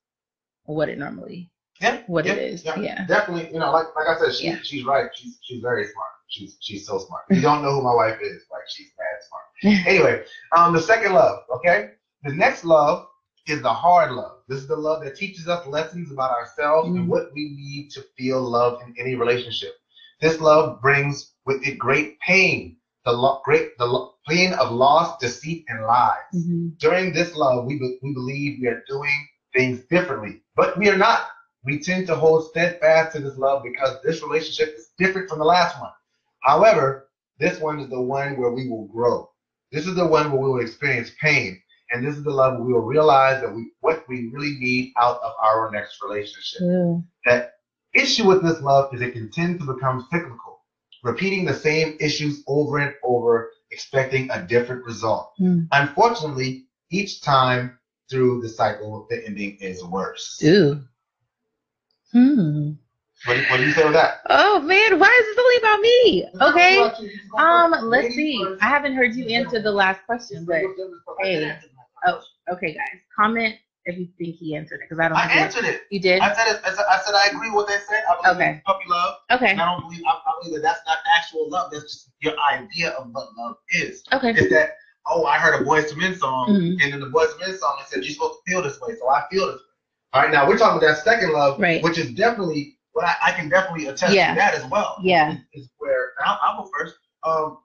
what it normally Yeah. what yeah, it is. Yeah. Definitely. You know, like like I said, she Yeah. she's right. She's she's very smart. She's she's so smart. If you don't know who my wife is, like she's mad smart. [LAUGHS] anyway, um, the second love. Okay. The next love is the hard love. This is the love that teaches us lessons about ourselves Mhm. and what we need to feel love in any relationship. This love brings with it great pain, the lo- great the lo- pain of loss, deceit, and lies. Mhm. During this love, we be- we believe we are doing things differently, but we are not. We tend to hold steadfast to this love because this relationship is different from the last one. However, this one is the one where we will grow. This is the one where we will experience pain. And this is the love where we will realize that we what we really need out of our next relationship. Ooh. That issue with this love is it can tend to become cyclical, repeating the same issues over and over, expecting a different result. Hmm. Unfortunately, each time through the cycle, the ending is worse. Ooh. Hmm. What, do- what do you say with that? Oh man, why is this only about me? Okay. It's about you. Um, let's see. I haven't heard you answer the last question, but hey. Oh, okay, guys, comment if you think he answered it because I don't. I answered it. You did. I said it. I said I, said I agree with what they said. I believe Okay. puppy love. Okay. And I don't believe I, I believe that that's not actual love. That's just your idea of what love is. Okay. Is that oh I heard a Boyz II Men song Mhm. and in the Boyz II Men song it said you're supposed to feel this way, so I feel this way. All right, now we're talking about that second love, Right. which is definitely what I, I can definitely attest Yeah. to that as well. Yeah. Is, is where I'll, I'll go first. Um,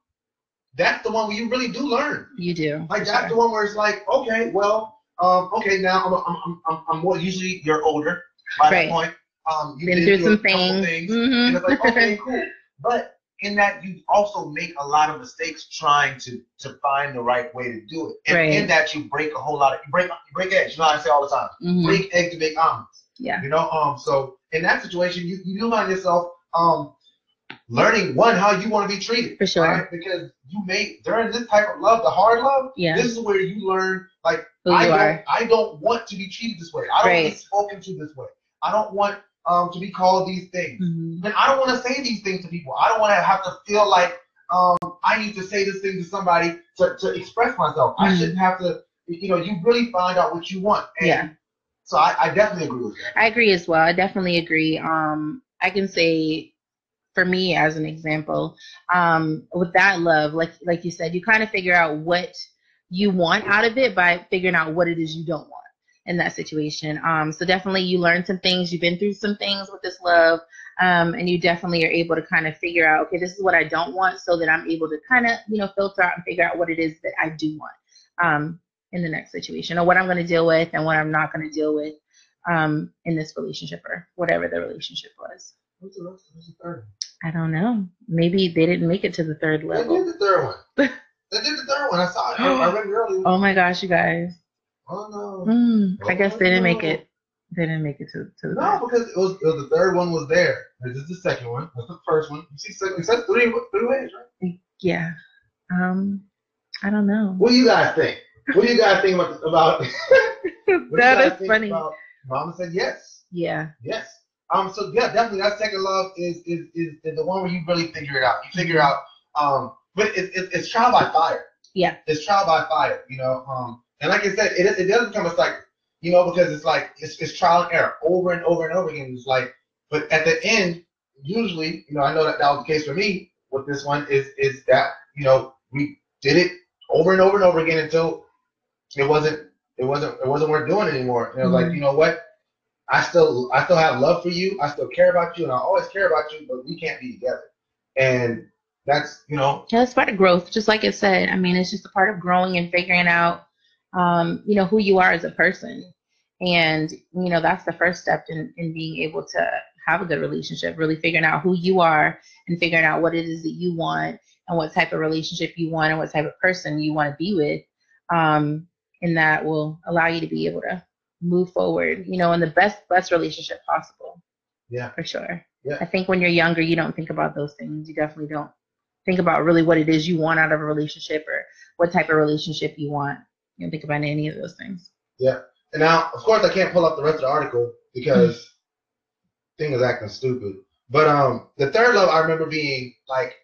that's the one where you really do learn. You do. Like that's sure. the one where it's like, okay, well, um, okay, now I'm I'm I'm I'm, more usually you're older by Right. that point. Um, you've Been through some things. and Mhm. it's like, okay, [LAUGHS] cool. But in that, you also make a lot of mistakes trying to to find the right way to do it. And Right. in that, you break a whole lot of you break you break eggs. You know I say all the time, Mhm. break egg to make omelets. Yeah. You know, um, so in that situation, you you do find yourself um learning one how you want to be treated. For sure. right? Because you may during this type of love, the hard love, Yeah. this is where you learn like Who I don't are. I don't want to be treated this way. I don't want to be spoken to this way. I don't want um to be called these things. Mhm. And I don't want to say these things to people. I don't want to have to feel like um I need to say this thing to somebody to, to express myself. I Mhm. shouldn't have to you know, you really find out what you want. And Yeah. So I, I definitely agree with that. I agree as well. I definitely agree. Um, I can say, for me as an example, um, with that love, like like you said, you kind of figure out what you want out of it by figuring out what it is you don't want in that situation. Um, so definitely, you learn some things. You've been through some things with this love, um, and you definitely are able to kind of figure out, okay, this is what I don't want, so that I'm able to kind of you know filter out and figure out what it is that I do want. Um, in the next situation or what I'm going to deal with and what I'm not going to deal with um, in this relationship or whatever the relationship was. I don't know. Maybe they didn't make it to the third one? They level. did the third one. [LAUGHS] they did the third one. I saw it. I, read it earlier. [GASPS] Oh my gosh, you guys. Oh no. Mm, I guess they didn't make it. They didn't make it to, to the No, third. because it was, it was the third one was there. This is the second one. That's the first one. You see, so- it says three three ways, right? Yeah. Um, I don't know. What do you guys think? What do you guys think about about? [LAUGHS] [LAUGHS] what do you that is funny. About, Mama said yes, Yeah. yes. Um. So yeah, definitely that second love is is is, is the one where you really figure it out. You figure out. Um. But it, it, it's trial by fire. Yeah. It's trial by fire. You know. Um. And like I said, it is- it doesn't come as like you know because it's like it's it's trial and error over and over and over again. It's like, but at the end, usually, you know, I know that that was the case for me with this one. Is is that you know we did it over and over and over again until it wasn't it wasn't it wasn't worth doing anymore. And it was like, Mhm. you know what? I still I still have love for you. I still care about you, and I always care about you. But we can't be together. And that's you know Yeah, it's part of growth, just like it said. I mean, it's just a part of growing and figuring out, um, you know, who you are as a person. And, you know, that's the first step in, in being able to have a good relationship, really figuring out who you are and figuring out what it is that you want and what type of relationship you want and what type of person you want to be with. Um, and that will allow you to be able to move forward, you know, in the best, best relationship possible. Yeah. For sure. Yeah. I think when you're younger, you don't think about those things. You definitely don't think about really what it is you want out of a relationship or what type of relationship you want. You don't think about any of those things. Yeah. And now of course I can't pull up the rest of the article because thing is acting stupid. But um the third love I remember being like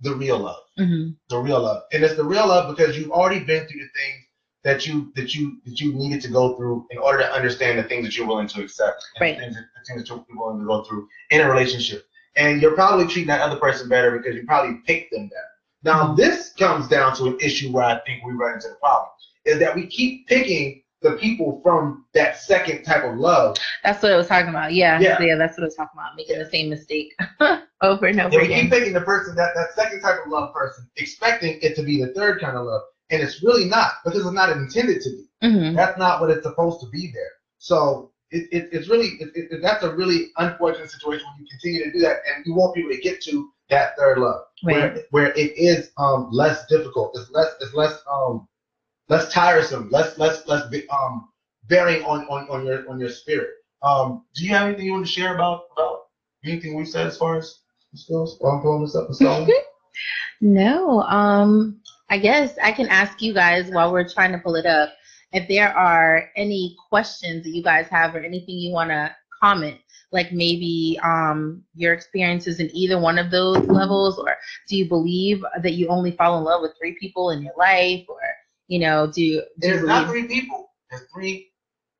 the real love. hmm the real love, and it's the real love because you've already been through the things that you that you that you needed to go through in order to understand the things that you're willing to accept, and Right. the, things that, the things that you're willing to go through in a relationship. And you're probably treating that other person better because you probably picked them better. Now this comes down to an issue where I think we run into the problem is that we keep picking the people from that second type of love. That's what I was talking about. Yeah. Yeah. that's what I was talking about. Making the same mistake [LAUGHS] over and over Yeah, we again. keep picking the person that that second type of love person, expecting it to be the third kind of love, and it's really not because it's not intended to be. hmm That's not what it's supposed to be there. So it, it, it's really it, it, that's a really unfortunate situation when you continue to do that, and you won't be able to get to that third love where Right. where it is um less difficult. It's less it's less um less tiresome, less less less um bearing on on on your on your spirit. Um, do you have anything you want to share about about anything we said as far as this goes? While I'm pulling this up and so [LAUGHS] No. Um, I guess I can ask you guys while we're trying to pull it up if there are any questions that you guys have or anything you want to comment. Like maybe um, your experiences in either one of those levels, or do you believe that you only fall in love with three people in your life, or you know, do you, do There's not three people. There's three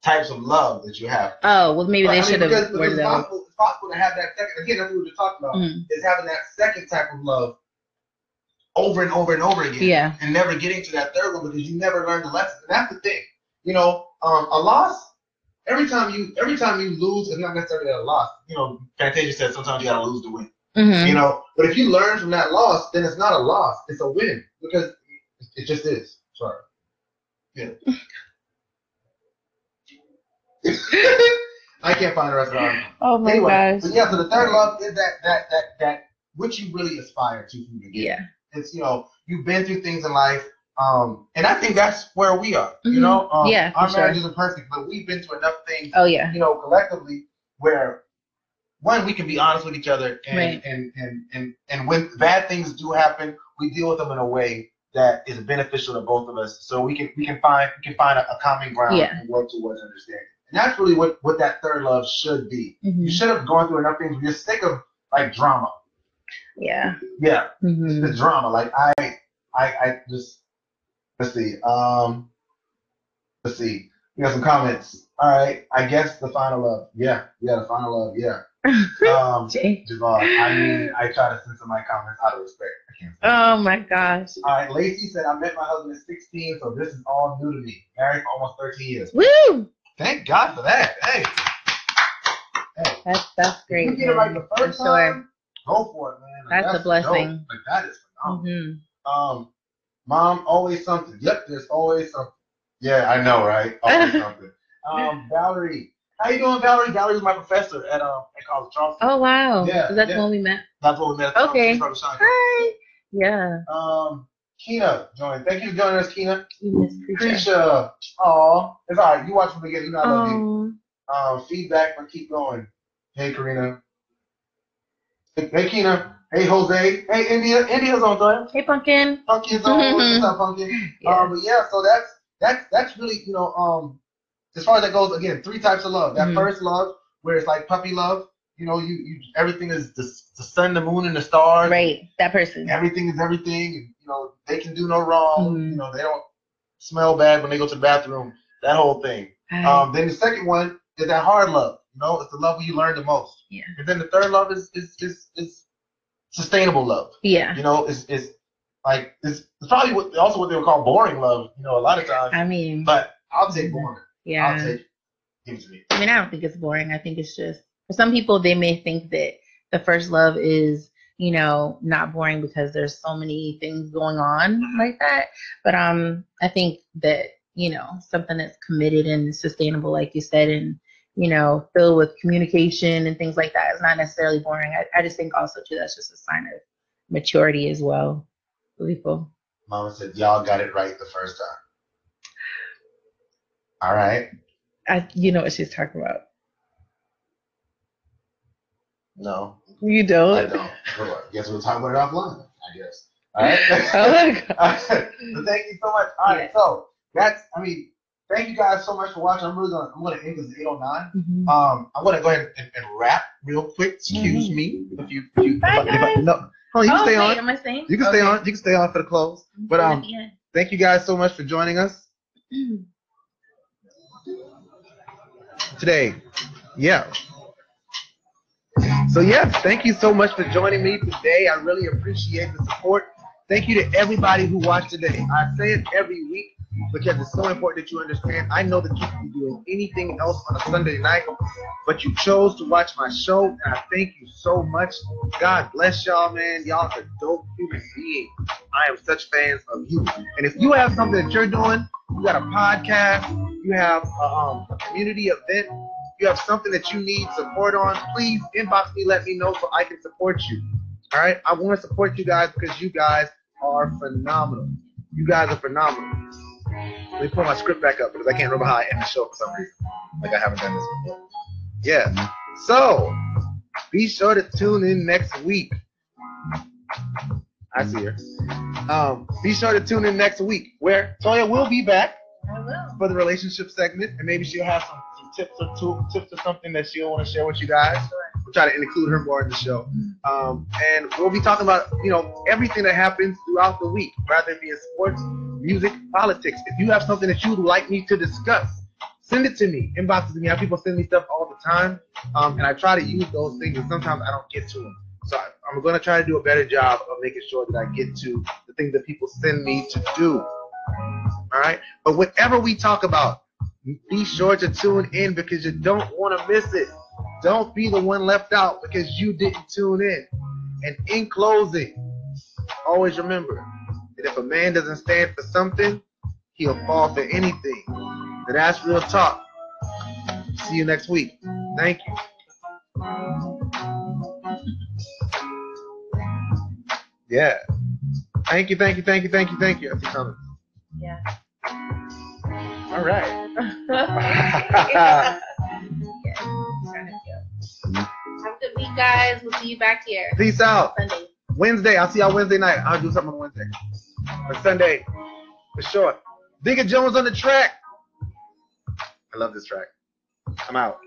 types of love that you have. Oh, well, maybe they should have because it's, possible, it's possible to have that second. Again, that's what we were talking about. Mhm. Is having that second type of love over and over and over again. Yeah. And never getting to that third one because you never learned the lesson. And that's the thing. You know, um, a loss. Every time you every time you lose, it's not necessarily a loss. You know, Fantasia said sometimes you gotta lose to win. hmm You know, but if you learn from that loss, then it's not a loss. It's a win because it just is. Sorry. Yeah. [LAUGHS] I can't find the rest of the article. Oh my anyway, gosh. but yeah, so the third love is that that that that which you really aspire to from the beginning. Yeah. It's you know you've been through things in life, um, and I think that's where we are. You Mhm. know, um, Yeah, our sure. marriage isn't perfect, but we've been through enough things, Oh yeah. you know, collectively where one, we can be honest with each other, and Right. and, and and and when bad things do happen, we deal with them in a way that is beneficial to both of us. So we can we can find we can find a, a common ground Yeah. and work towards understanding. And that's really what what that third love should be. You Mhm. should have gone through enough things. You're sick of like drama. Yeah. Yeah, Mhm. the drama. Like I, I, I just let's see. Um, let's see. We got some comments. All right. I guess the final love. Yeah, yeah, the final love. Yeah. [LAUGHS] Um. Javon. I mean, I try to censor my comments out of respect. I can't. Oh my gosh. All right. Lacey said I met my husband at 16, so this is all new to me. Married for almost 13 years. Woo! Thank God for that. Hey. Hey. That's that's great. you get it right the first for sure. Go for it, man. Like, That's a dope. blessing. Like that is phenomenal. Mhm. Um, mom, always something. Yep, there's always something. Yeah, I know, right? [LAUGHS] Always something. Um, Valerie, how you doing, Valerie? Valerie was my professor at um at College of Charleston. Oh wow. Yeah, Is that yeah. the one we met? That's what we met. Okay. Hi. Yeah. Um, Keena joined. Thank you for joining us. You Creature. Krisha. Aw, it's all right. You watch from the beginning. You know I love you. Oh. Um, feedback, but keep going. Hey, Karina. Hey, hey, Keena. Hey, Jose. Hey, India. India's on time. Hey Pumpkin. Pumpkin's on. What's up, [LAUGHS] Pumpkin? Yeah. Um, but yeah, so that's that's that's really you know um as far as that goes again three types of love. That Mhm. first love where it's like puppy love. You know, you, you everything is the, the sun, the moon, and the stars. right. That person. Everything is everything. And, you know, they can do no wrong. Mhm. You know, they don't smell bad when they go to the bathroom. That whole thing. Hi. Um, then the second one is that hard love. You know, it's the love where you learn the most. Yeah. And then the third love is is is, is sustainable love. yeah. You know, it's it's like it's, it's probably what, also what they would call boring love. You know, a lot of times. I mean, But I'll take boring. Yeah. I'll take. Give to me. I mean, I don't think it's boring. I think it's just for some people they may think that the first love is, you know, not boring because there's so many things going on like that. But um, I think that you know something that's committed and sustainable, like you said, and you know, filled with communication and things like that. It's not necessarily boring. I, I just think also too that's just a sign of maturity as well. People. Mama said, "Y'all got it right the first time." All right. I, you know what she's talking about. No, You don't. I don't. Well, I guess we'll talk about it offline. I guess. All right. [LAUGHS] Oh. [LAUGHS] But thank you so much. All right. So that's. I mean, thank you guys so much for watching. I'm really gonna. I'm gonna end this at 809. Mhm. Um, I want to go ahead and, and wrap real quick. Excuse Mhm. me. If you, if you, Bye, if I, if I, no, oh, you can oh, stay wait, on. Am I saying? You can stay on. You can stay on for the close. But um, Yeah. thank you guys so much for joining us [CLEARS THROAT] today. Yeah. So yes, thank you so much for joining me today. I really appreciate the support. Thank you to everybody who watched today. I say it every week because it's so important that you understand. I know that you can be doing anything else on a Sunday night, but you chose to watch my show, and I thank you so much. God bless y'all, man. Y'all are dope human beings. I am such fans of you. And if you have something that you're doing, you got a podcast, you have a, um, a community event, you have something that you need support on, please inbox me, let me know so I can support you. All right, I want to support you guys because you guys are phenomenal. You guys are phenomenal. Let me pull my script back up because I can't remember how I end the show for some reason. Like I haven't done this before. Yeah. So be sure to tune in next week. I see her. Um, be sure to tune in next week where Toya will be back for the relationship segment, and maybe she'll have some, some tips or two, tips or something that she'll want to share with you guys. We'll try to include her more in the show, um, and we'll be talking about you know everything that happens throughout the week, rather than being sports, music, politics. If you have something that you would like me to discuss, send it to me. Inbox to me. I have people send me stuff all the time, um, and I try to use those things, and sometimes I don't get to them. So I'm going to try to do a better job of making sure that I get to the things that people send me to do. All right. But whatever we talk about, be sure to tune in because you don't want to miss it. Don't be the one left out because you didn't tune in. And in closing, always remember that if a man doesn't stand for something, he'll fall for anything. Now that's real talk. See you next week. Thank you. Yeah. Thank you, thank you, thank you, thank you, thank you. Comments. Yeah. All right. [LAUGHS] yeah. Trying to go. Have a good week. guys. We'll see you back here Peace out. Sunday. Wednesday. I'll see y'all Wednesday night. I'll do something on Wednesday. Or Sunday. For sure. Digger Jones on the track. I love this track. I'm out.